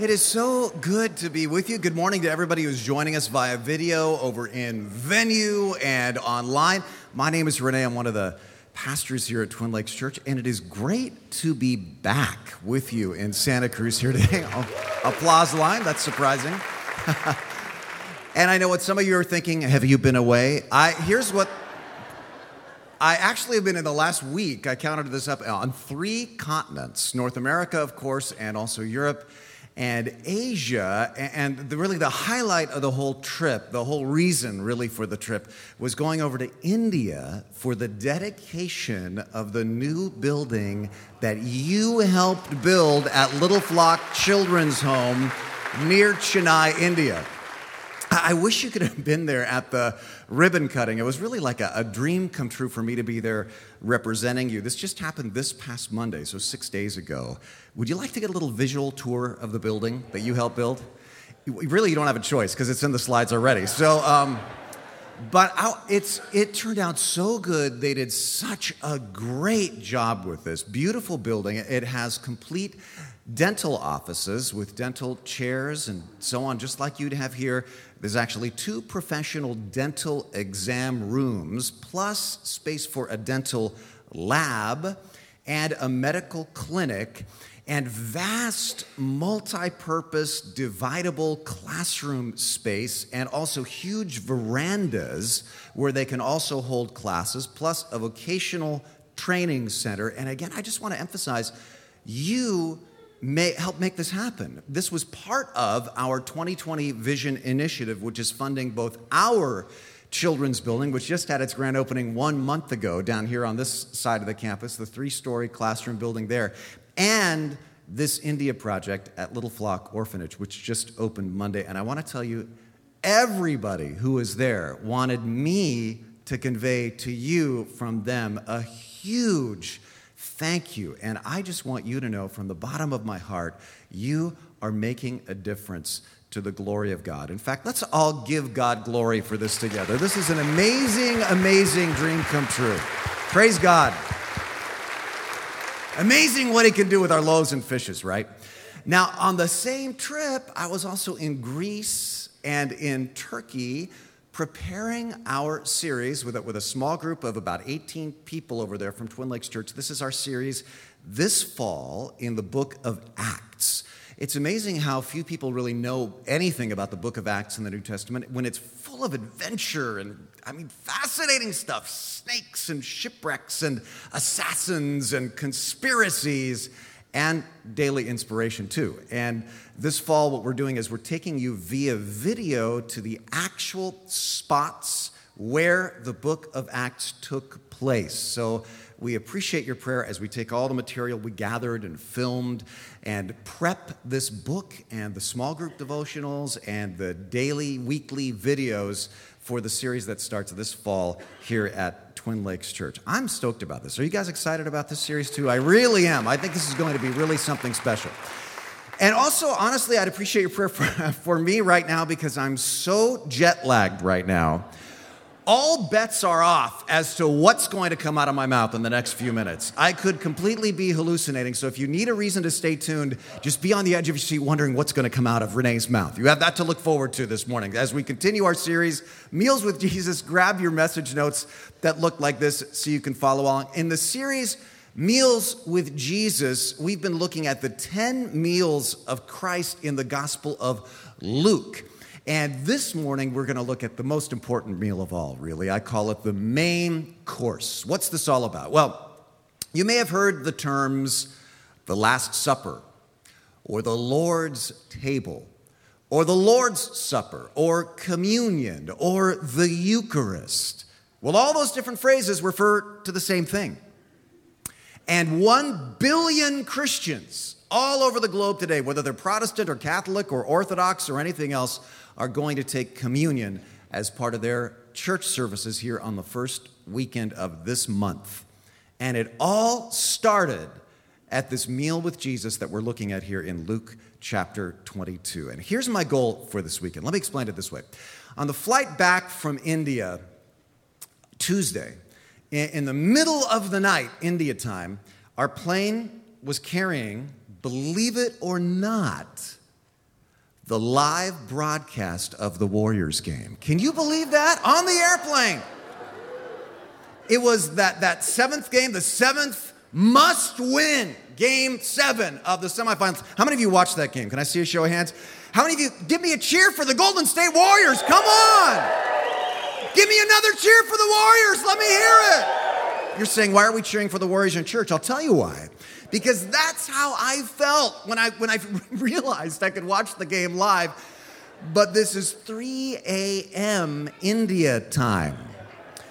It is so good to be with you. Good morning to everybody who's joining us via video over in venue and online. My name is René. I'm one of the pastors here at Twin Lakes Church, and it is great to be back with you in Santa Cruz here today. Oh, applause line, that's surprising. and I know what some of you are thinking have you been away? I, here's what I actually have been in the last week, I counted this up, on three continents North America, of course, and also Europe and Asia. And really, the highlight of the whole trip, the whole reason really for the trip, was going over to India for the dedication of the new building that you helped build at Little Flock Children's Home near Chennai, India. I wish you could have been there at the ribbon cutting. It was really like a, a, dream come true for me to be there representing you. This just happened this past Monday, so six days ago. Would you like to get a little visual tour of the building that you helped build? Really, you don't have a choice because it's in the slides already. So, um, but it's, it turned out so good. They did such a great job with this beautiful building. It has complete dental offices with dental chairs and so on, just like you'd have here. There's actually two professional dental exam rooms, plus space for a dental lab and a medical clinic, and vast multi purpose dividable classroom space, and also huge verandas where they can also hold classes, plus a vocational training center. And again, I just want to emphasize you may help make this happen. This was part of our 2020 Vision Initiative, which is funding both our children's building, which just had its grand opening one month ago down here on this side of the campus, the three story classroom building there, and this India project at Little Flock Orphanage, which just opened Monday. And I want to tell you, everybody who was there wanted me to convey to you from them a huge Thank you. And I just want you to know from the bottom of my heart, you are making a difference to the glory of God. In fact, let's all give God glory for this together. This is an amazing, amazing dream come true. Praise God. Amazing what He can do with our loaves and fishes, right? Now, on the same trip, I was also in Greece and in Turkey preparing our series with a, with a small group of about 18 people over there from Twin Lakes Church. This is our series this fall in the book of Acts. It's amazing how few people really know anything about the book of Acts in the New Testament when it's full of adventure and, I mean, fascinating stuff snakes and shipwrecks and assassins and conspiracies and daily inspiration too. And this fall, what we're doing is we're taking you via video to the actual spots where the book of Acts took place. So we appreciate your prayer as we take all the material we gathered and filmed and prep this book and the small group devotionals and the daily, weekly videos for the series that starts this fall here at Twin Lakes Church. I'm stoked about this. Are you guys excited about this series too? I really am. I think this is going to be really something special. And also, honestly, I'd appreciate your prayer for, for me right now because I'm so jet lagged right now. All bets are off as to what's going to come out of my mouth in the next few minutes. I could completely be hallucinating. So, if you need a reason to stay tuned, just be on the edge of your seat wondering what's going to come out of René's mouth. You have that to look forward to this morning. As we continue our series, Meals with Jesus, grab your message notes that look like this so you can follow along. In the series, Meals with Jesus, we've been looking at the 10 meals of Christ in the Gospel of Luke. And this morning, we're going to look at the most important meal of all, really. I call it the main course. What's this all about? Well, you may have heard the terms the Last Supper, or the Lord's table, or the Lord's Supper, or communion, or the Eucharist. Well, all those different phrases refer to the same thing. And one billion Christians all over the globe today, whether they're Protestant or Catholic or Orthodox or anything else, are going to take communion as part of their church services here on the first weekend of this month. And it all started at this meal with Jesus that we're looking at here in Luke chapter 22. And here's my goal for this weekend. Let me explain it this way. On the flight back from India Tuesday, in the middle of the night, India time, our plane was carrying, believe it or not, the live broadcast of the Warriors game. Can you believe that? On the airplane. It was that, that seventh game, the seventh must win game seven of the semifinals. How many of you watched that game? Can I see a show of hands? How many of you give me a cheer for the Golden State Warriors? Come on! Give me another cheer for the Warriors. Let me hear it. You're saying, why are we cheering for the Warriors in church? I'll tell you why. Because that's how I felt when I, when I realized I could watch the game live. But this is 3 a.m. India time.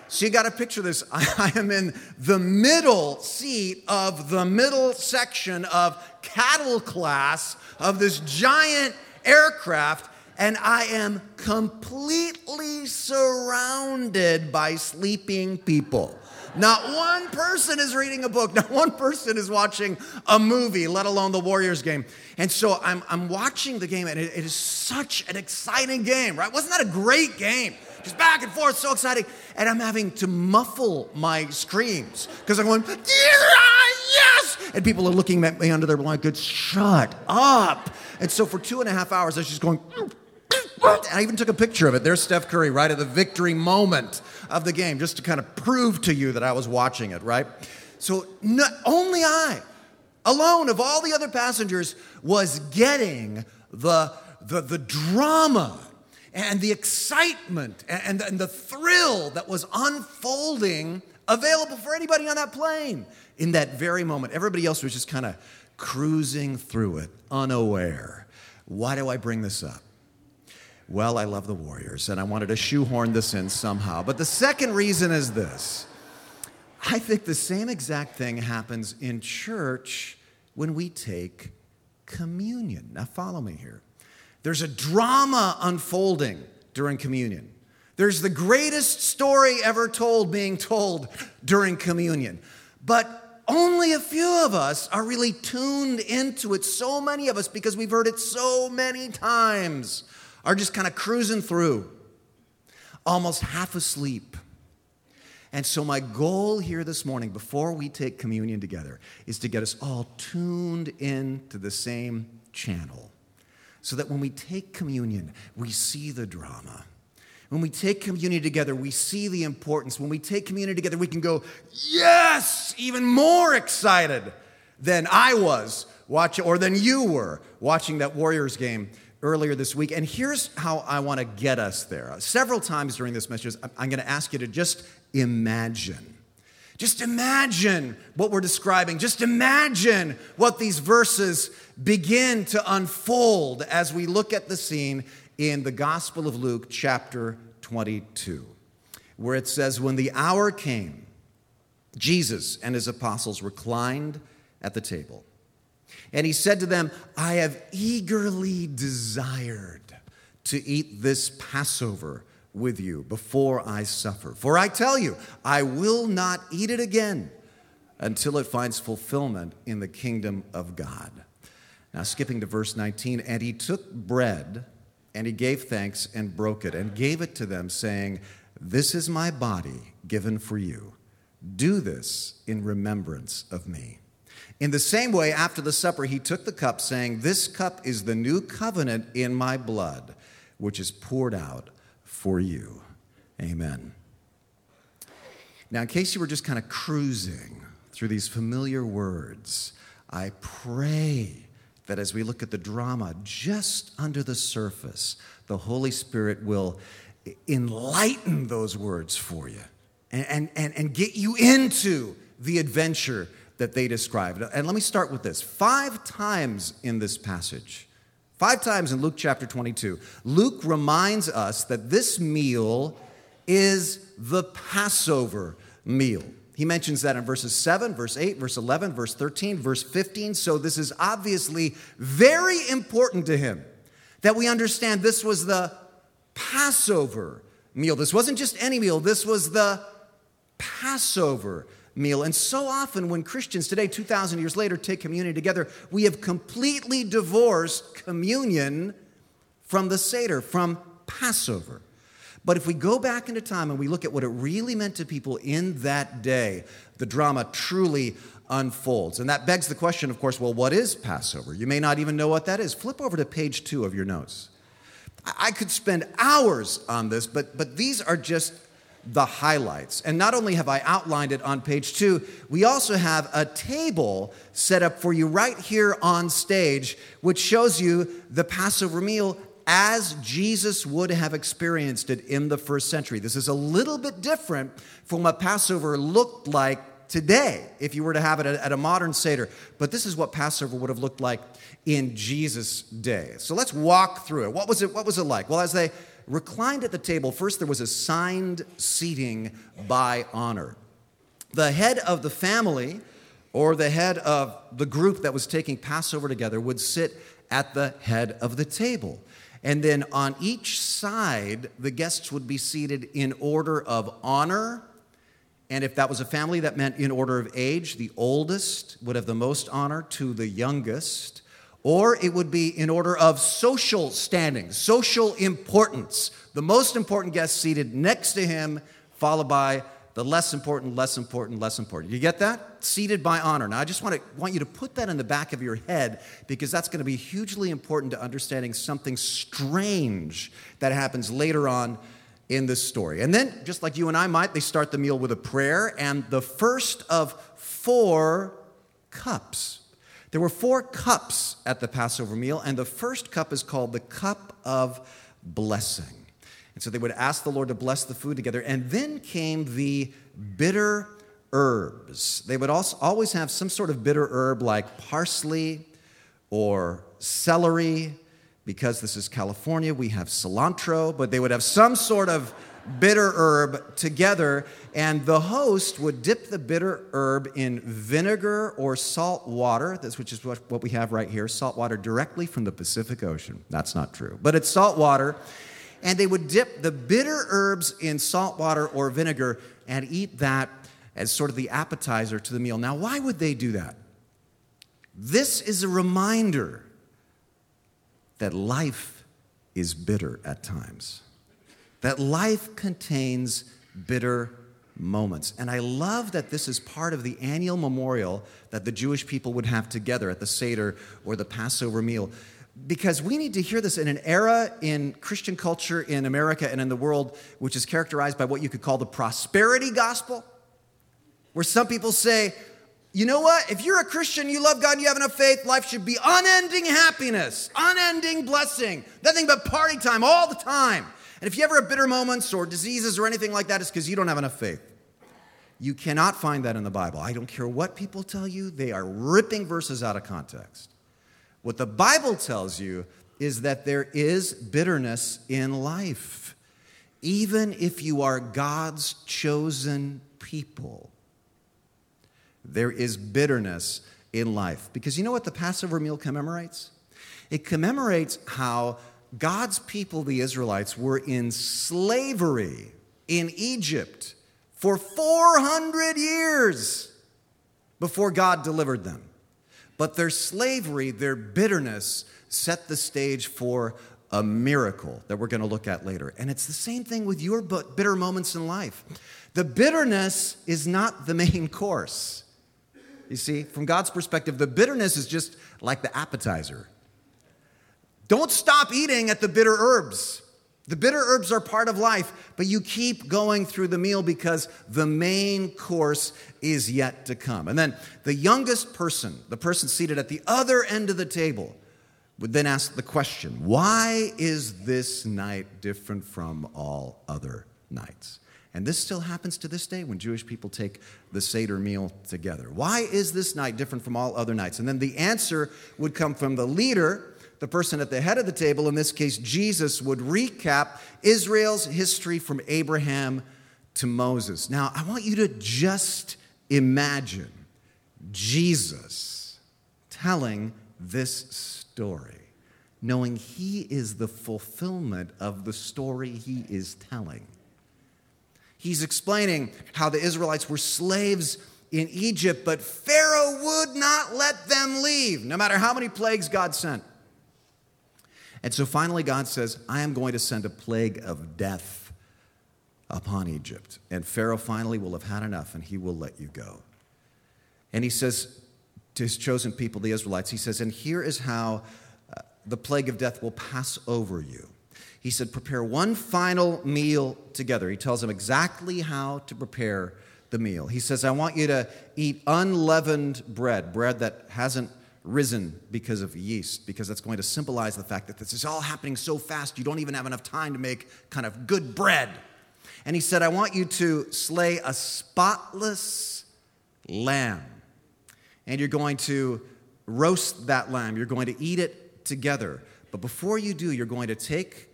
So you got to picture this. I am in the middle seat of the middle section of cattle class of this giant aircraft, and I am completely surrounded by sleeping people. Not one person is reading a book. Not one person is watching a movie, let alone the Warriors game. And so I'm, I'm watching the game, and it, it is such an exciting game, right? Wasn't that a great game? just back and forth, so exciting. And I'm having to muffle my screams because I'm going, yes! And people are looking at me under their blankets, shut up. And so for two and a half hours, I was just going, mm, and I even took a picture of it. There's Steph Curry right at the victory moment of the game, just to kind of prove to you that I was watching it, right? So not, only I, alone of all the other passengers, was getting the, the, the drama and the excitement and, and the thrill that was unfolding available for anybody on that plane in that very moment. Everybody else was just kind of cruising through it, unaware. Why do I bring this up? Well, I love the Warriors, and I wanted to shoehorn this in somehow. But the second reason is this I think the same exact thing happens in church when we take communion. Now, follow me here. There's a drama unfolding during communion. There's the greatest story ever told being told during communion. But only a few of us are really tuned into it. So many of us, because we've heard it so many times, are just kind of cruising through, almost half asleep. And so, my goal here this morning, before we take communion together, is to get us all tuned in to the same channel so that when we take communion, we see the drama. When we take communion together, we see the importance. When we take communion together, we can go, yes, even more excited than I was watching, or than you were watching that Warriors game earlier this week. And here's how I want to get us there. Several times during this message, I'm going to ask you to just imagine just imagine what we're describing. Just imagine what these verses begin to unfold as we look at the scene in the Gospel of Luke, chapter 22, where it says, When the hour came, Jesus and his apostles reclined at the table. And he said to them, I have eagerly desired to eat this Passover with you before I suffer. For I tell you, I will not eat it again until it finds fulfillment in the kingdom of God. Now, skipping to verse 19, and he took bread and he gave thanks and broke it and gave it to them, saying, This is my body given for you. Do this in remembrance of me. In the same way, after the supper, he took the cup, saying, This cup is the new covenant in my blood, which is poured out for you. Amen. Now, in case you were just kind of cruising through these familiar words, I pray that as we look at the drama just under the surface, the Holy Spirit will enlighten those words for you and, and, and get you into the adventure that they described. And let me start with this. Five times in this passage, Five times in Luke chapter 22, Luke reminds us that this meal is the Passover meal. He mentions that in verses 7, verse 8, verse 11, verse 13, verse 15. So this is obviously very important to him that we understand this was the Passover meal. This wasn't just any meal, this was the Passover meal. And so often, when Christians today, 2,000 years later, take communion together, we have completely divorced communion from the Seder, from Passover. But if we go back into time and we look at what it really meant to people in that day, the drama truly unfolds. And that begs the question, of course, well, what is Passover? You may not even know what that is. Flip over to page two of your notes. I could spend hours on this, but, but these are just the highlights. And not only have I outlined it on page two, we also have a table set up for you right here on stage, which shows you the Passover meal as Jesus would have experienced it in the first century. This is a little bit different from what Passover looked like today if you were to have it at a modern Seder. But this is what Passover would have looked like in Jesus' day. So let's walk through it. What was it, what was it like? Well, as they reclined at the table, first there was assigned seating by honor. The head of the family or the head of the group that was taking Passover together would sit at the head of the table. And then on each side, the guests would be seated in order of honor and if that was a family, that meant in order of age, the oldest would have the most honor to the youngest, or it would be in order of social standing, social importance. The most important guest seated next to him, followed by the less important, less important, less important. You get that? Seated by honor. Now, I just want, to, want you to put that in the back of your head because that's going to be hugely important to understanding something strange that happens later on in this story. And then, just like you and I might, they start the meal with a prayer and the first of four cups. There were four cups at the Passover meal, and the first cup is called the cup of blessing. And so they would ask the Lord to bless the food together. And then came the bitter herbs. They would also always have some sort of bitter herb like parsley or celery because this is California, we have cilantro, but they would have some sort of bitter herb together, and the host would dip the bitter herb in vinegar or salt water, which is what we have right here salt water directly from the Pacific Ocean. That's not true, but it's salt water. And they would dip the bitter herbs in salt water or vinegar and eat that as sort of the appetizer to the meal. Now, why would they do that? This is a reminder that life is bitter at times, that life contains bitter moments. And I love that this is part of the annual memorial that the Jewish people would have together at the Seder or the Passover meal. Because we need to hear this in an era in Christian culture in America and in the world which is characterized by what you could call the prosperity gospel, where some people say, you know what? If you're a Christian, you love God, you have enough faith, life should be unending happiness, unending blessing, nothing but party time all the time. And if you ever have bitter moments or diseases or anything like that, it's because you don't have enough faith. You cannot find that in the Bible. I don't care what people tell you, they are ripping verses out of context. What the Bible tells you is that there is bitterness in life, even if you are God's chosen people there is bitterness in life. Because you know what the Passover meal commemorates? It commemorates how God's people, the Israelites, were in slavery in Egypt for 400 years before God delivered them. But their slavery, their bitterness, set the stage for a miracle that we're going to look at later. And it's the same thing with your bitter moments in life. The bitterness is not the main course. You see, from God's perspective, the bitterness is just like the appetizer. Don't stop eating at the bitter herbs. The bitter herbs are part of life, but you keep going through the meal because the main course is yet to come. And then the youngest person, the person seated at the other end of the table, would then ask the question why is this night different from all other nights? And this still happens to this day when Jewish people take the Seder meal together. Why is this night different from all other nights? And then the answer would come from the leader, the person at the head of the table, in this case, Jesus, would recap Israel's history from Abraham to Moses. Now, I want you to just imagine Jesus telling this story, knowing he is the fulfillment of the story he is telling. He's explaining how the Israelites were slaves in Egypt, but Pharaoh would not let them leave, no matter how many plagues God sent. And so finally, God says, I am going to send a plague of death upon Egypt. And Pharaoh finally will have had enough and he will let you go. And he says to his chosen people, the Israelites, he says, And here is how uh, the plague of death will pass over you. He said, Prepare one final meal together. He tells them exactly how to prepare the meal. He says, I want you to eat unleavened bread, bread that hasn't risen because of yeast, because that's going to symbolize the fact that this is all happening so fast, you don't even have enough time to make kind of good bread. And he said, I want you to slay a spotless lamb. And you're going to roast that lamb. You're going to eat it together. But before you do, you're going to take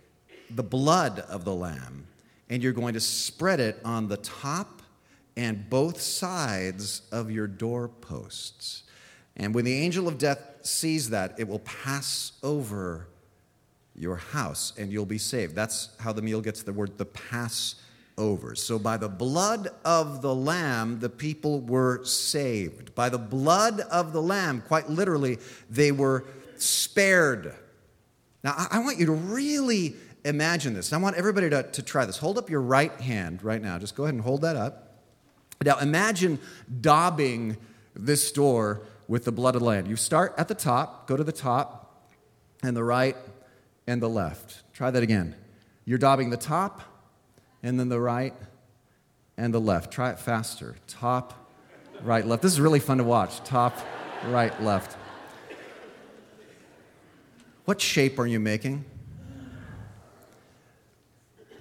the blood of the lamb and you're going to spread it on the top and both sides of your doorposts. And when the angel of death sees that, it will pass over your house and you'll be saved. That's how the meal gets the word the Passover. So by the blood of the lamb, the people were saved. By the blood of the lamb, quite literally, they were spared. Now, I want you to really imagine this. I want everybody to, to try this. Hold up your right hand right now. Just go ahead and hold that up. Now, imagine daubing this door with the blood of the lamb. You start at the top, go to the top, and the right and the left. Try that again. You're daubing the top, and then the right and the left. Try it faster. Top, right, left. This is really fun to watch. Top, right, left. What shape are you making?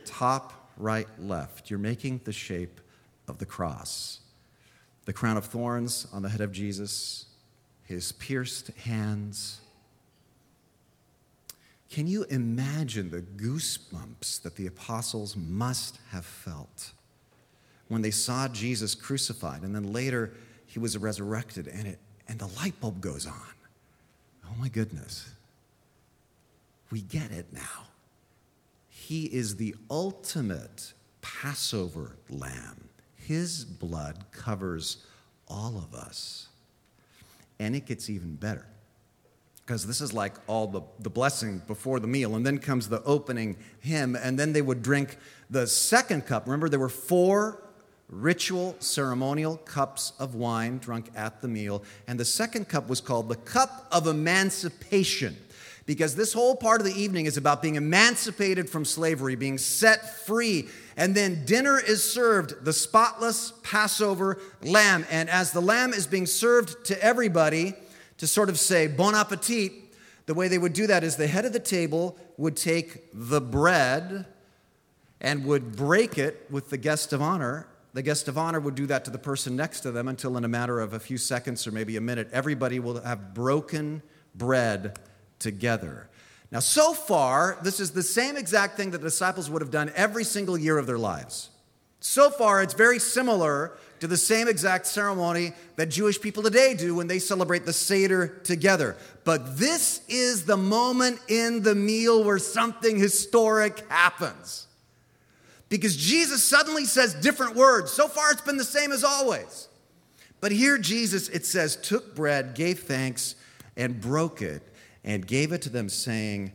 Top, right, left. You're making the shape of the cross. The crown of thorns on the head of Jesus, his pierced hands. Can you imagine the goosebumps that the apostles must have felt when they saw Jesus crucified and then later he was resurrected and, it, and the light bulb goes on? Oh my goodness. We get it now. He is the ultimate Passover lamb. His blood covers all of us. And it gets even better. Because this is like all the, the blessing before the meal. And then comes the opening hymn. And then they would drink the second cup. Remember, there were four ritual ceremonial cups of wine drunk at the meal. And the second cup was called the cup of emancipation because this whole part of the evening is about being emancipated from slavery, being set free. And then dinner is served, the spotless Passover lamb. And as the lamb is being served to everybody to sort of say, Bon appetit, the way they would do that is the head of the table would take the bread and would break it with the guest of honor. The guest of honor would do that to the person next to them until, in a matter of a few seconds or maybe a minute, everybody will have broken bread together. Now, so far, this is the same exact thing that the disciples would have done every single year of their lives. So far, it's very similar to the same exact ceremony that Jewish people today do when they celebrate the Seder together. But this is the moment in the meal where something historic happens. Because Jesus suddenly says different words. So far, it's been the same as always. But here, Jesus, it says, took bread, gave thanks, and broke it and gave it to them, saying,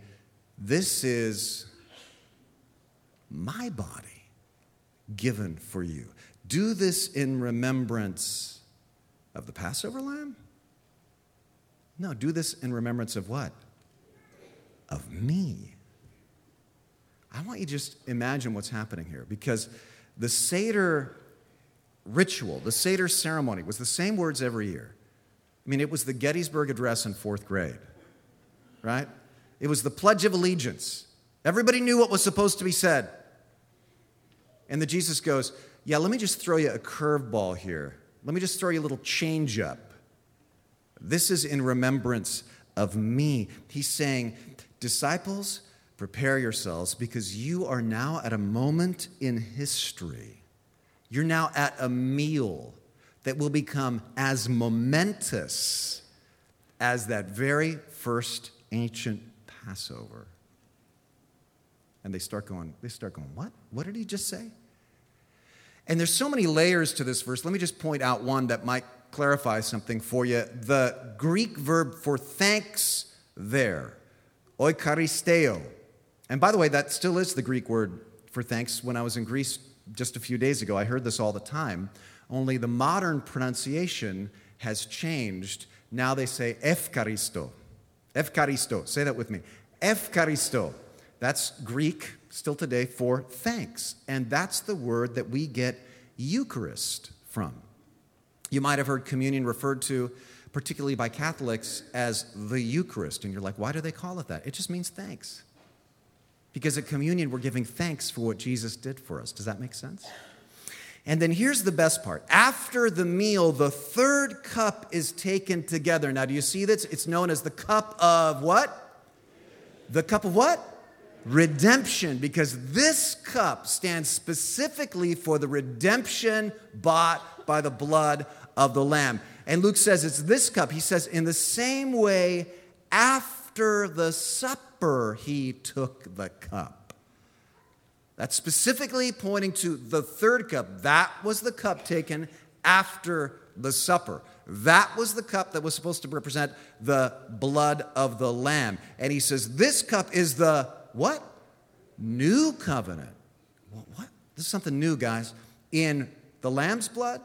This is my body given for you. Do this in remembrance of the Passover lamb? No, do this in remembrance of what? Of me. I want you to just imagine what's happening here because the Seder ritual, the Seder ceremony was the same words every year. I mean, it was the Gettysburg Address in fourth grade right? It was the Pledge of Allegiance. Everybody knew what was supposed to be said. And the Jesus goes, Yeah, let me just throw you a curveball here. Let me just throw you a little change up. This is in remembrance of me. He's saying, Disciples, prepare yourselves because you are now at a moment in history. You're now at a meal that will become as momentous as that very first ancient Passover. And they start going, they start going, what? What did he just say? And there's so many layers to this verse. Let me just point out one that might clarify something for you. The Greek verb for thanks there, oikaristeo. And by the way, that still is the Greek word for thanks. When I was in Greece just a few days ago, I heard this all the time. Only the modern pronunciation has changed. Now they say Efkaristo. Efkaristo. Say that with me. Efkaristo. That's Greek still today for thanks. And that's the word that we get Eucharist from. You might have heard communion referred to, particularly by Catholics, as the Eucharist. And you're like, why do they call it that? It just means thanks. Because at communion, we're giving thanks for what Jesus did for us. Does that make sense? And then here's the best part. After the meal, the third cup is taken together. Now, do you see this? It's known as the cup of what? The cup of what? Redemption, because this cup stands specifically for the redemption bought by the blood of the Lamb. And Luke says it's this cup. He says, in the same way, after the supper, he took the cup. That's specifically pointing to the third cup. That was the cup taken after the supper. That was the cup that was supposed to represent the blood of the Lamb. And he says, This cup is the what? New covenant. What? This is something new, guys. In the Lamb's blood,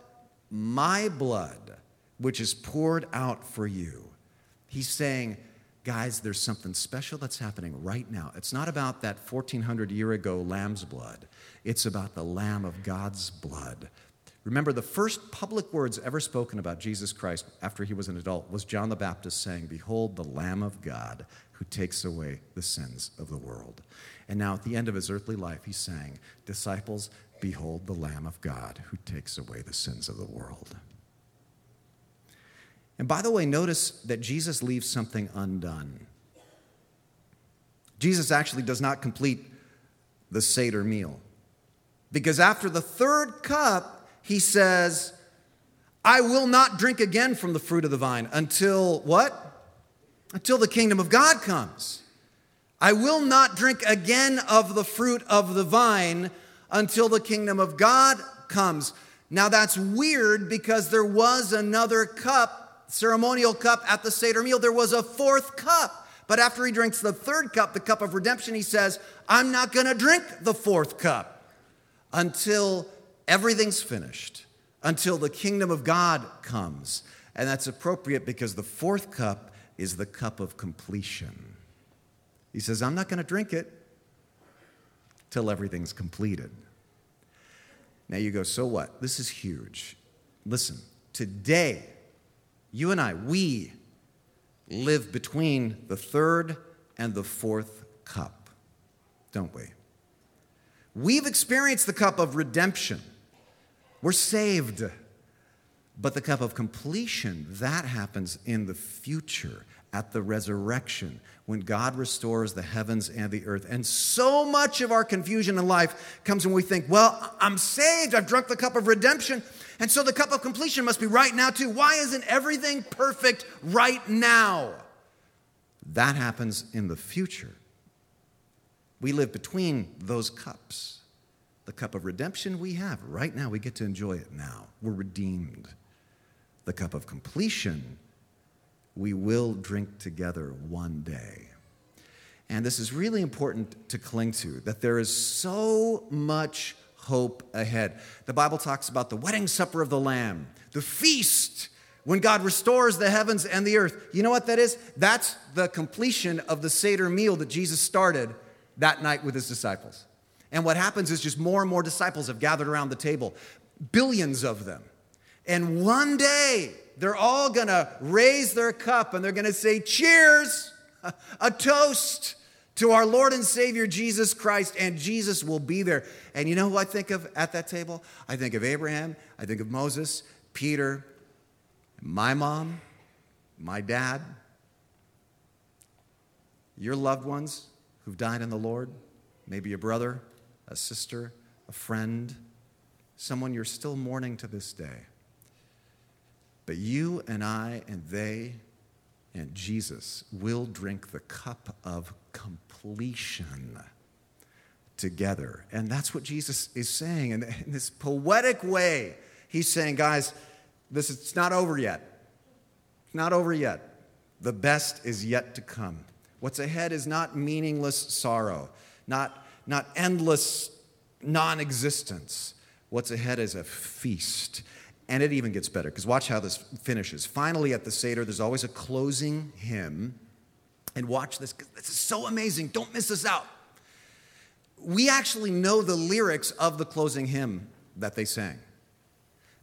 my blood, which is poured out for you. He's saying, guys, there's something special that's happening right now. It's not about that 1400 year ago lamb's blood, it's about the Lamb of God's blood. Remember, the first public words ever spoken about Jesus Christ after he was an adult was John the Baptist saying, Behold, the Lamb of God who takes away the sins of the world. And now, at the end of his earthly life, he's saying, Disciples, behold the Lamb of God who takes away the sins of the world. And by the way, notice that Jesus leaves something undone. Jesus actually does not complete the Seder meal. Because after the third cup, he says, I will not drink again from the fruit of the vine until what? Until the kingdom of God comes. I will not drink again of the fruit of the vine until the kingdom of God comes. Now that's weird because there was another cup ceremonial cup at the Seder meal, there was a fourth cup. But after he drinks the third cup, the cup of redemption, he says, I'm not going to drink the fourth cup until everything's finished, until the kingdom of God comes. And that's appropriate because the fourth cup is the cup of completion. He says, I'm not going to drink it till everything's completed. Now you go, so what? This is huge. Listen, today, you and I, we live between the third and the fourth cup, don't we? We've experienced the cup of redemption. We're saved. But the cup of completion, that happens in the future at the resurrection when God restores the heavens and the earth. And so much of our confusion in life comes when we think, well, I'm saved, I've drunk the cup of redemption, and so the cup of completion must be right now too. Why isn't everything perfect right now? That happens in the future. We live between those cups. The cup of redemption we have right now, we get to enjoy it now. We're redeemed. The cup of completion we will drink together one day. And this is really important to cling to that there is so much hope ahead. The Bible talks about the wedding supper of the Lamb, the feast when God restores the heavens and the earth. You know what that is? That's the completion of the Seder meal that Jesus started that night with his disciples. And what happens is just more and more disciples have gathered around the table, billions of them. And one day, they're all gonna raise their cup and they're gonna say, Cheers, a toast to our Lord and Savior Jesus Christ, and Jesus will be there. And you know who I think of at that table? I think of Abraham, I think of Moses, Peter, my mom, my dad, your loved ones who've died in the Lord, maybe a brother, a sister, a friend, someone you're still mourning to this day. But you and I and they and Jesus will drink the cup of completion together. And that's what Jesus is saying. And in this poetic way, he's saying, guys, this is, it's not over yet. It's not over yet. The best is yet to come. What's ahead is not meaningless sorrow, not, not endless non existence. What's ahead is a feast And it even gets better because watch how this finishes. Finally, at the Seder, there's always a closing hymn. And watch this, because this is so amazing. Don't miss this out. We actually know the lyrics of the closing hymn that they sang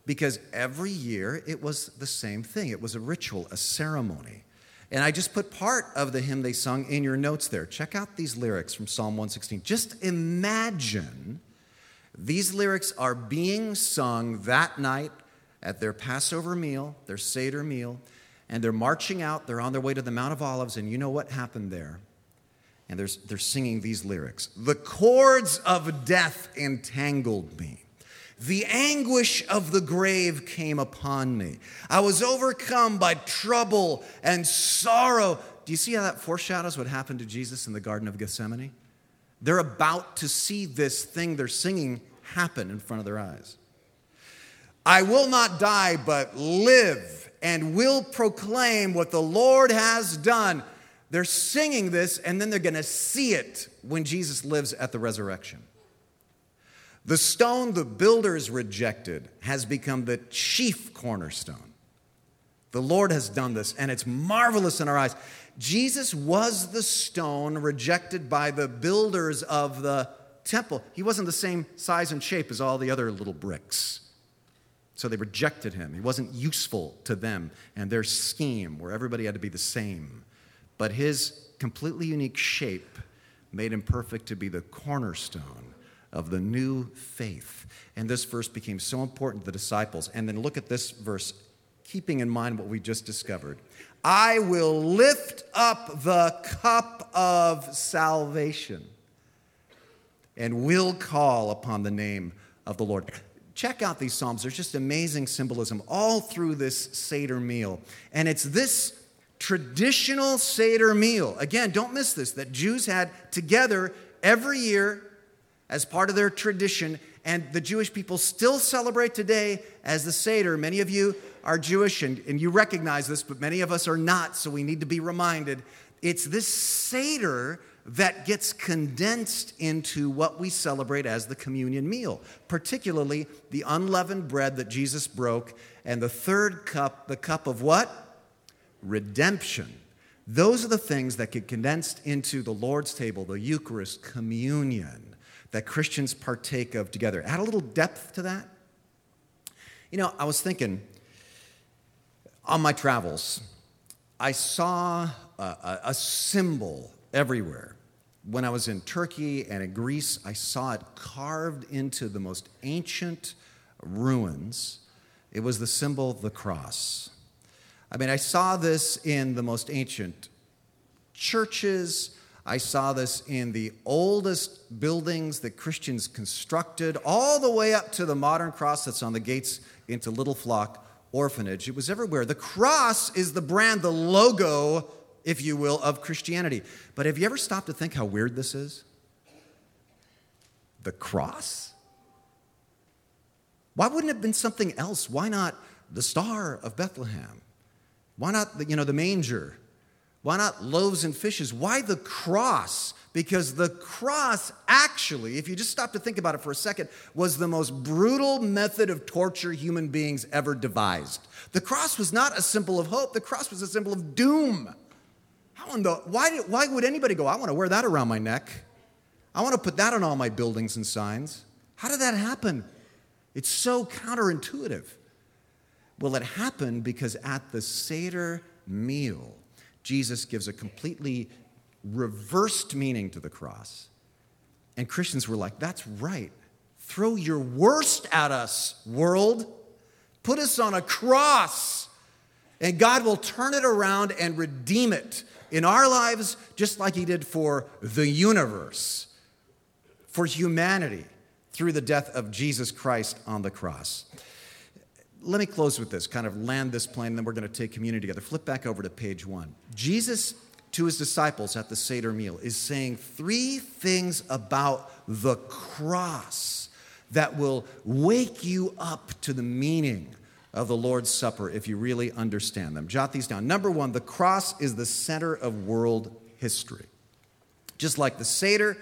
because every year it was the same thing. It was a ritual, a ceremony. And I just put part of the hymn they sung in your notes there. Check out these lyrics from Psalm 116. Just imagine these lyrics are being sung that night at their Passover meal, their Seder meal, and they're marching out. They're on their way to the Mount of Olives, and you know what happened there? And they're, they're singing these lyrics The cords of death entangled me. The anguish of the grave came upon me. I was overcome by trouble and sorrow. Do you see how that foreshadows what happened to Jesus in the Garden of Gethsemane? They're about to see this thing they're singing happen in front of their eyes. I will not die, but live and will proclaim what the Lord has done. They're singing this, and then they're going to see it when Jesus lives at the resurrection. The stone the builders rejected has become the chief cornerstone. The Lord has done this, and it's marvelous in our eyes. Jesus was the stone rejected by the builders of the temple. He wasn't the same size and shape as all the other little bricks. So they rejected him. He wasn't useful to them and their scheme where everybody had to be the same. But his completely unique shape made him perfect to be the cornerstone of the new faith. And this verse became so important to the disciples. And then look at this verse, keeping in mind what we just discovered. I will lift up the cup of salvation and will call upon the name of the Lord. Check out these Psalms. There's just amazing symbolism all through this Seder meal. And it's this traditional Seder meal, again, don't miss this, that Jews had together every year as part of their tradition. And the Jewish people still celebrate today as the Seder. Many of you are Jewish and, and you recognize this, but many of us are not, so we need to be reminded. It's this Seder that gets condensed into what we celebrate as the communion meal, particularly the unleavened bread that Jesus broke, and the third cup, the cup of what? Redemption. Those are the things that get condensed into the Lord's table, the Eucharist, communion, that Christians partake of together. Add a little depth to that. You know, I was thinking on my travels, I saw a, a, a symbol everywhere. When I was in Turkey and in Greece, I saw it carved into the most ancient ruins. It was the symbol, of the cross. I mean, I saw this in the most ancient churches. I saw this in the oldest buildings that Christians constructed, all the way up to the modern cross that's on the gates into Little Flock Orphanage. It was everywhere. The cross is the brand, the logo if you will, of Christianity. But have you ever stopped to think how weird this is? The cross? Why wouldn't it have been something else? Why not the star of Bethlehem? Why not the, you know, the manger? Why not loaves and fishes? Why the cross? Because the cross, actually, if you just stop to think about it for a second, was the most brutal method of torture human beings ever devised. The cross was not a symbol of hope, the cross was a symbol of doom. How in the, why, did, why would anybody go, I want to wear that around my neck? I want to put that on all my buildings and signs. How did that happen? It's so counterintuitive. Well, it happened because at the Seder meal, Jesus gives a completely reversed meaning to the cross. And Christians were like, that's right. Throw your worst at us, world. Put us on a cross, and God will turn it around and redeem it in our lives, just like He did for the universe, for humanity, through the death of Jesus Christ on the cross. Let me close with this, kind of land this plane, and then we're going to take community together. Flip back over to page one. Jesus, to his disciples at the Seder meal, is saying three things about the cross that will wake you up to the meaning of the Lord's Supper if you really understand them. Jot these down. Number one, the cross is the center of world history. Just like the Seder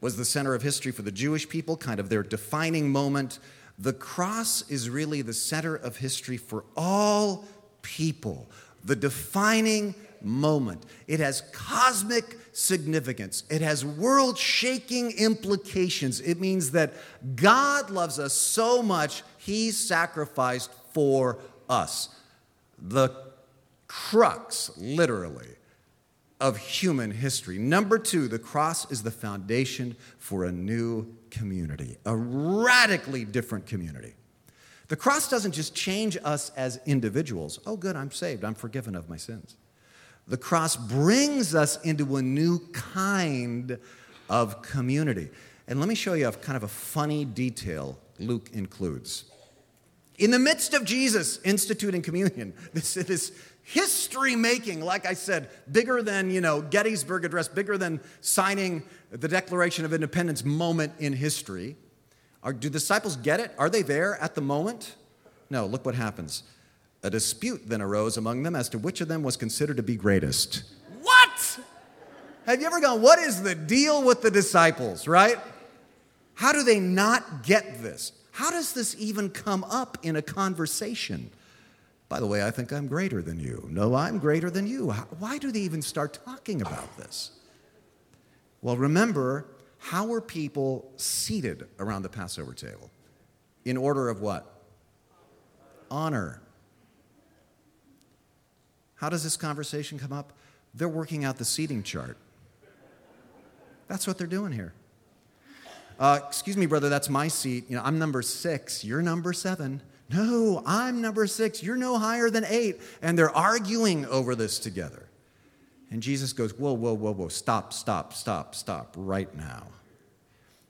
was the center of history for the Jewish people, kind of their defining moment, The cross is really the center of history for all people, the defining moment. It has cosmic significance, it has world shaking implications. It means that God loves us so much, He sacrificed for us. The crux, literally, of human history. Number two, the cross is the foundation for a new community, a radically different community. The cross doesn't just change us as individuals. Oh, good, I'm saved, I'm forgiven of my sins. The cross brings us into a new kind of community. And let me show you a kind of a funny detail Luke includes. In the midst of Jesus instituting communion, this, this history making, like I said, bigger than, you know, Gettysburg Address, bigger than signing the Declaration of Independence moment in history. Are, do disciples get it? Are they there at the moment? No, look what happens. A dispute then arose among them as to which of them was considered to be greatest. What? Have you ever gone, what is the deal with the disciples, right? How do they not get this? How does this even come up in a conversation? By the way, I think I'm greater than you. No, I'm greater than you. Why do they even start talking about this? Well, remember, how were people seated around the Passover table? In order of what? Honor. How does this conversation come up? They're working out the seating chart. That's what they're doing here. Uh, excuse me, brother, that's my seat. You know, I'm number six. You're number seven. No, I'm number six. You're no higher than eight. And they're arguing over this together. And Jesus goes, Whoa, whoa, whoa, whoa. Stop, stop, stop, stop right now.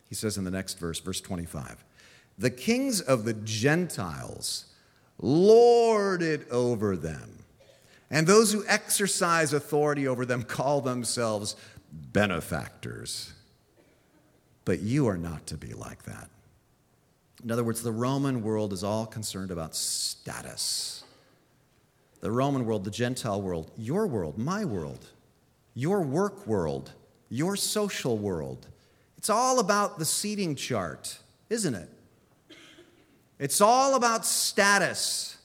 He says in the next verse, verse 25, The kings of the Gentiles lord it over them, and those who exercise authority over them call themselves benefactors. But you are not to be like that. In other words, the Roman world is all concerned about status. The Roman world, the Gentile world, your world, my world, your work world, your social world. It's all about the seating chart, isn't it? It's all about status.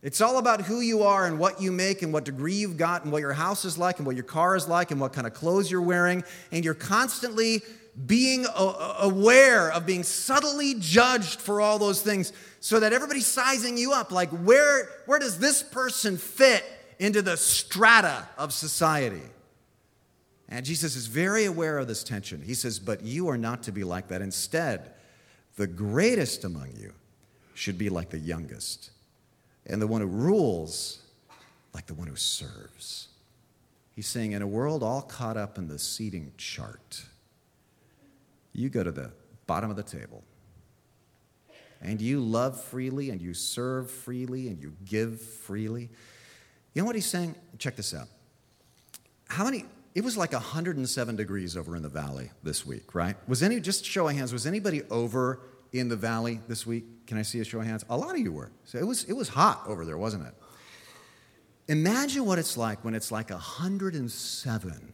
It's all about who you are and what you make and what degree you've got and what your house is like and what your car is like and what kind of clothes you're wearing. And you're constantly being aware of being subtly judged for all those things so that everybody's sizing you up. Like where, where does this person fit into the strata of society? And jesus is very aware of this tension. He says but you are not to be like that. Instead the greatest among you should be like the youngest and the one who rules like the one who serves. He's saying in a world all caught up in the seating chart you go to the bottom of the table and you love freely and you serve freely and you give freely. You know what he's saying? Check this out. How many? It was like 107 degrees over in the valley this week, right? Was any, just show of hands, was anybody over in the valley this week? Can I see a show of hands? A lot of you were. So it was, it was hot over there, wasn't it? Imagine what it's like when it's like 107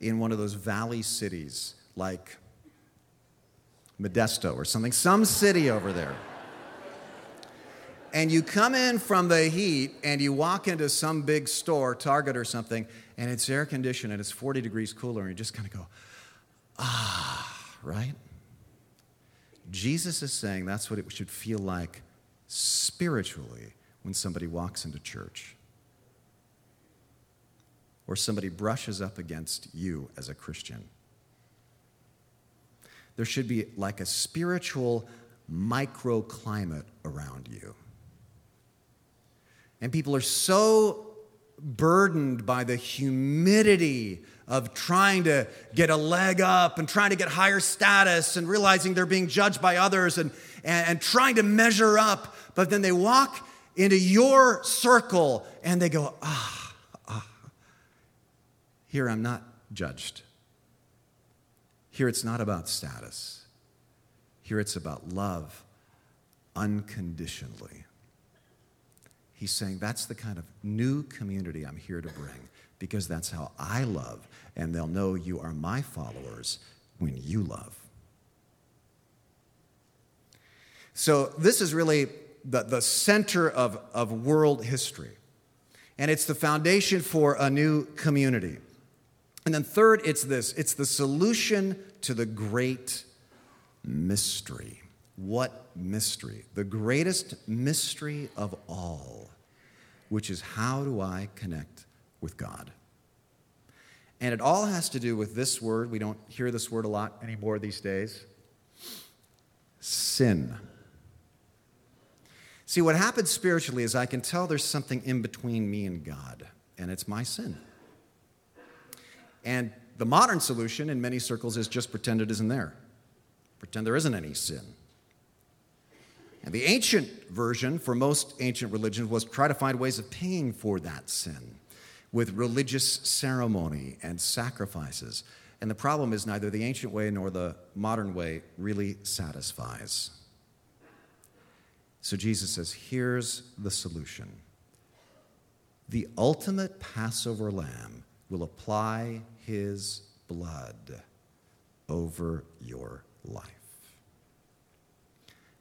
in one of those valley cities like Modesto or something, some city over there. And you come in from the heat and you walk into some big store, Target or something, and it's air conditioned and it's 40 degrees cooler, and you just kind of go, ah, right? Jesus is saying that's what it should feel like spiritually when somebody walks into church or somebody brushes up against you as a Christian there should be like a spiritual microclimate around you. And people are so burdened by the humidity of trying to get a leg up and trying to get higher status and realizing they're being judged by others and, and, and trying to measure up. But then they walk into your circle and they go, ah, ah, here I'm not judged. Here it's not about status, here it's about love unconditionally. He's saying that's the kind of new community I'm here to bring because that's how I love, and they'll know you are my followers when you love. So, this is really the, the center of, of world history. And it's the foundation for a new community. And then, third, it's this it's the solution to the great mystery. What mystery? The greatest mystery of all, which is how do I connect with God? And it all has to do with this word. We don't hear this word a lot anymore these days sin. See, what happens spiritually is I can tell there's something in between me and God, and it's my sin. And the modern solution in many circles is just pretend it isn't there, pretend there isn't any sin. And the ancient version for most ancient religions was try to find ways of paying for that sin with religious ceremony and sacrifices. And the problem is neither the ancient way nor the modern way really satisfies. So Jesus says, here's the solution. The ultimate Passover lamb will apply his blood over your life.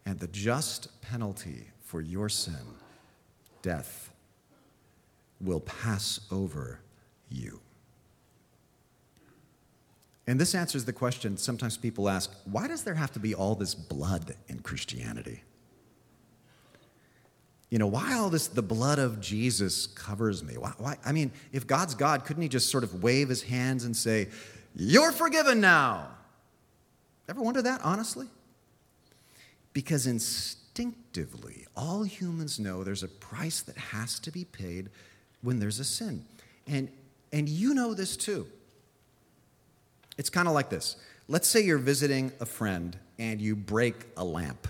And the just penalty for your sin, death, will pass over you. And this answers the question sometimes people ask why does there have to be all this blood in Christianity? You know, why all this, the blood of Jesus covers me? Why, why, I mean, if God's God, couldn't he just sort of wave his hands and say, You're forgiven now? Ever wonder that, honestly? Because instinctively, all humans know there's a price that has to be paid when there's a sin. And, and you know this too. It's kind of like this. Let's say you're visiting a friend and you break a lamp.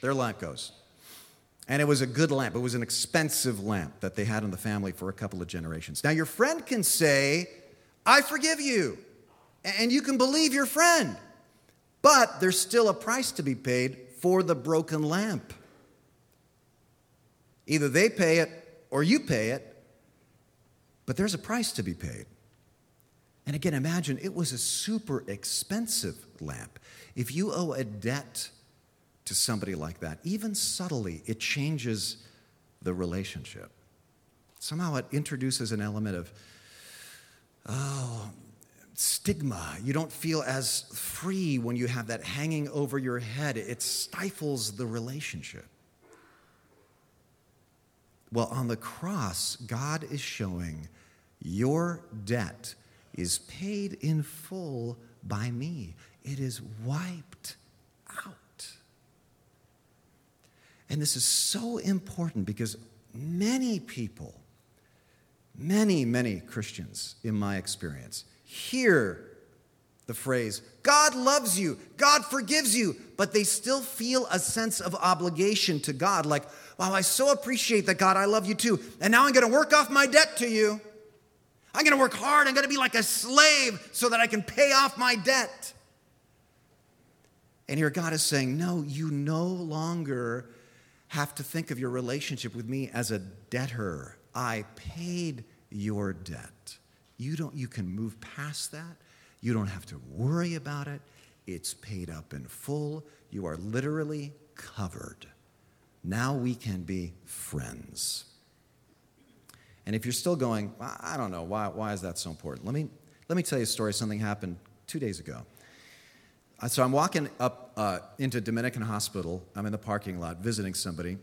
Their lamp goes. And it was a good lamp. It was an expensive lamp that they had in the family for a couple of generations. Now, your friend can say, I forgive you. And you can believe your friend. But there's still a price to be paid for the broken lamp. Either they pay it or you pay it, but there's a price to be paid. And again, imagine it was a super expensive lamp. If you owe a debt to somebody like that, even subtly, it changes the relationship. Somehow it introduces an element of, oh, stigma. You don't feel as free when you have that hanging over your head. It stifles the relationship. Well, on the cross, God is showing your debt is paid in full by me, it is wiped out. And this is so important because many people, many, many Christians, in my experience, hear the phrase, God loves you, God forgives you, but they still feel a sense of obligation to God. Like, wow, I so appreciate that, God, I love you too. And now I'm to work off my debt to you. I'm to work hard. I'm to be like a slave so that I can pay off my debt. And here God is saying, no, you no longer have to think of your relationship with me as a debtor. I paid your debt. You don't you can move past that. You don't have to worry about it. It's paid up in full. You are literally covered. Now we can be friends. And if you're still going, I don't know, why, why is that so important? Let me, let me tell you a story. Something happened two days ago. Uh, so I'm walking up uh, into Dominican Hospital. I'm in the parking lot visiting somebody.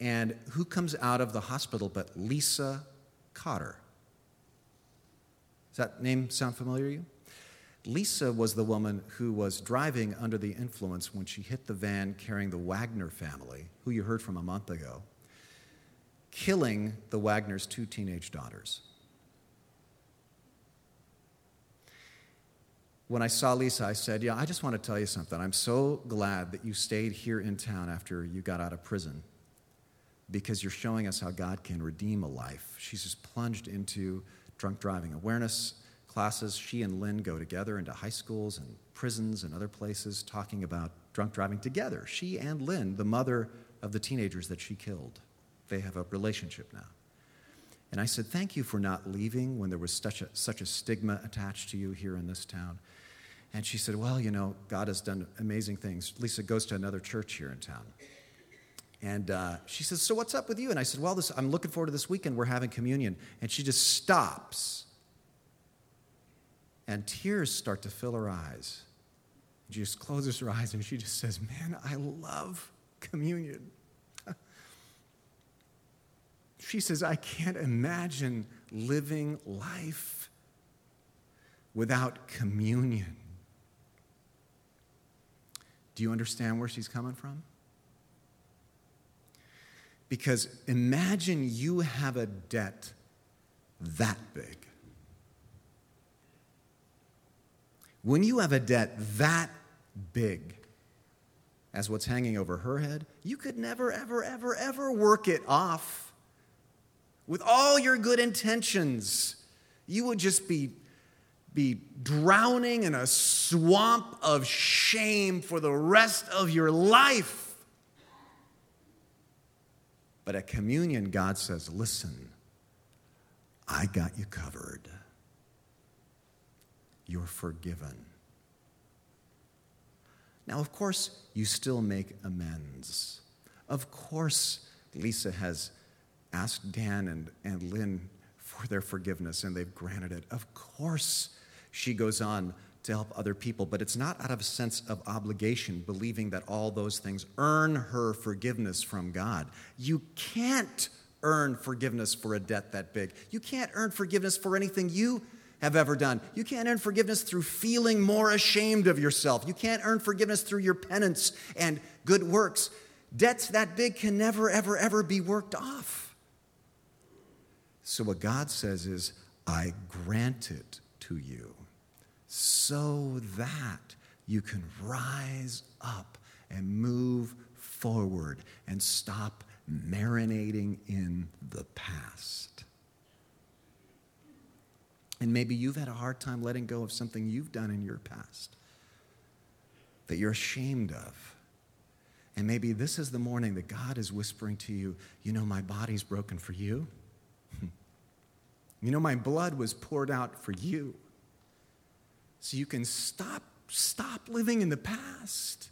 And who comes out of the hospital but Lisa Cotter? Does that name sound familiar to you? Lisa was the woman who was driving under the influence when she hit the van carrying the Wagner family, who you heard from a month ago, killing the Wagner's two teenage daughters. When I saw Lisa, I said, Yeah, I just want to tell you something. I'm so glad that you stayed here in town after you got out of prison because you're showing us how God can redeem a life. She's just plunged into drunk driving awareness classes. She and Lynn go together into high schools and prisons and other places talking about drunk driving together. She and Lynn, the mother of the teenagers that she killed, they have a relationship now. And I said, Thank you for not leaving when there was such a, such a stigma attached to you here in this town. And she said, Well, you know, God has done amazing things. Lisa goes to another church here in town. And uh, she says, So what's up with you? And I said, Well, this, I'm looking forward to this weekend. We're having communion. And she just stops. And tears start to fill her eyes. She just closes her eyes and she just says, Man, I love communion. she says, I can't imagine living life without communion. Do you understand where she's coming from? Because imagine you have a debt that big. When you have a debt that big as what's hanging over her head, you could never, ever, ever, ever work it off. With all your good intentions, you would just be, be drowning in a swamp of shame for the rest of your life. But at communion, God says, Listen, I got you covered. You're forgiven. Now, of course, you still make amends. Of course, Lisa has asked Dan and, and Lynn for their forgiveness and they've granted it. Of course, she goes on to help other people, but it's not out of a sense of obligation, believing that all those things earn her forgiveness from God. You can't earn forgiveness for a debt that big. You can't earn forgiveness for anything you have ever done. You can't earn forgiveness through feeling more ashamed of yourself. You can't earn forgiveness through your penance and good works. Debts that big can never, ever, ever be worked off. So, what God says is, I grant it to you so that you can rise up and move forward and stop marinating in the past. And maybe you've had a hard time letting go of something you've done in your past that you're ashamed of. And maybe this is the morning that God is whispering to you, you know, my body's broken for you. you know, my blood was poured out for you. So you can stop, stop living in the past.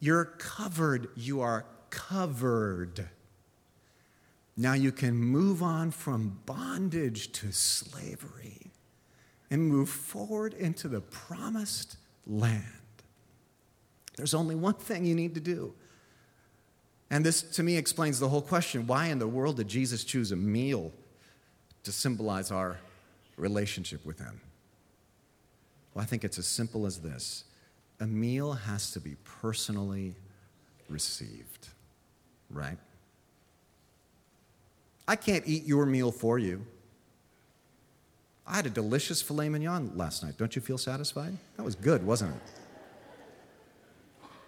You're covered. You are covered. Now you can move on from bondage to slavery and move forward into the promised land. There's only one thing you need to do. And this, to me, explains the whole question why in the world did Jesus choose a meal to symbolize our relationship with Him? Well, I think it's as simple as this a meal has to be personally received, right? I can't eat your meal for you. I had a delicious filet mignon last night. Don't you feel satisfied? That was good, wasn't it?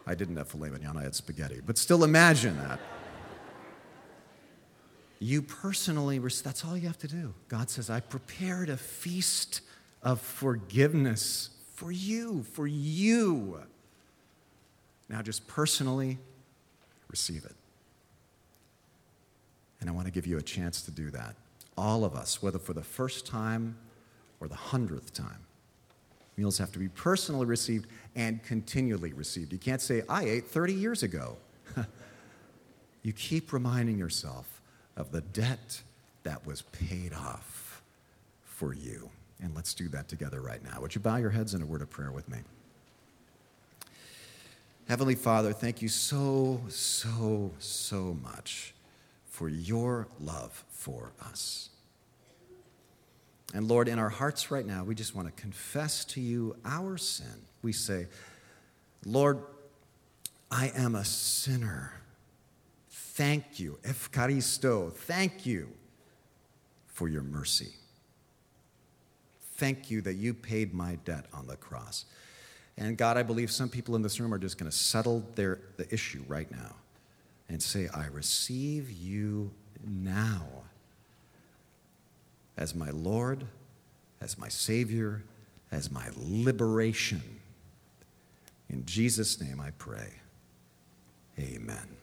I didn't have filet mignon, I had spaghetti. But still imagine that. You personally, that's all you have to do. God says, I prepared a feast of forgiveness for you, for you. Now just personally receive it. And I want to give you a chance to do that. All of us, whether for the first time or the hundredth time. Meals have to be personally received and continually received. You can't say, I ate 30 years ago. you keep reminding yourself of the debt that was paid off for you. And let's do that together right now. Would you bow your heads in a word of prayer with me? Heavenly Father, thank you so, so, so much for your love for us. And Lord, in our hearts right now, we just want to confess to you our sin. We say, Lord, I am a sinner. Thank you, Efkaristo, thank you for your mercy. Thank you that you paid my debt on the cross. And God, I believe some people in this room are just going to settle their, the issue right now and say, I receive you now as my Lord, as my Savior, as my liberation. In Jesus' name I pray. Amen.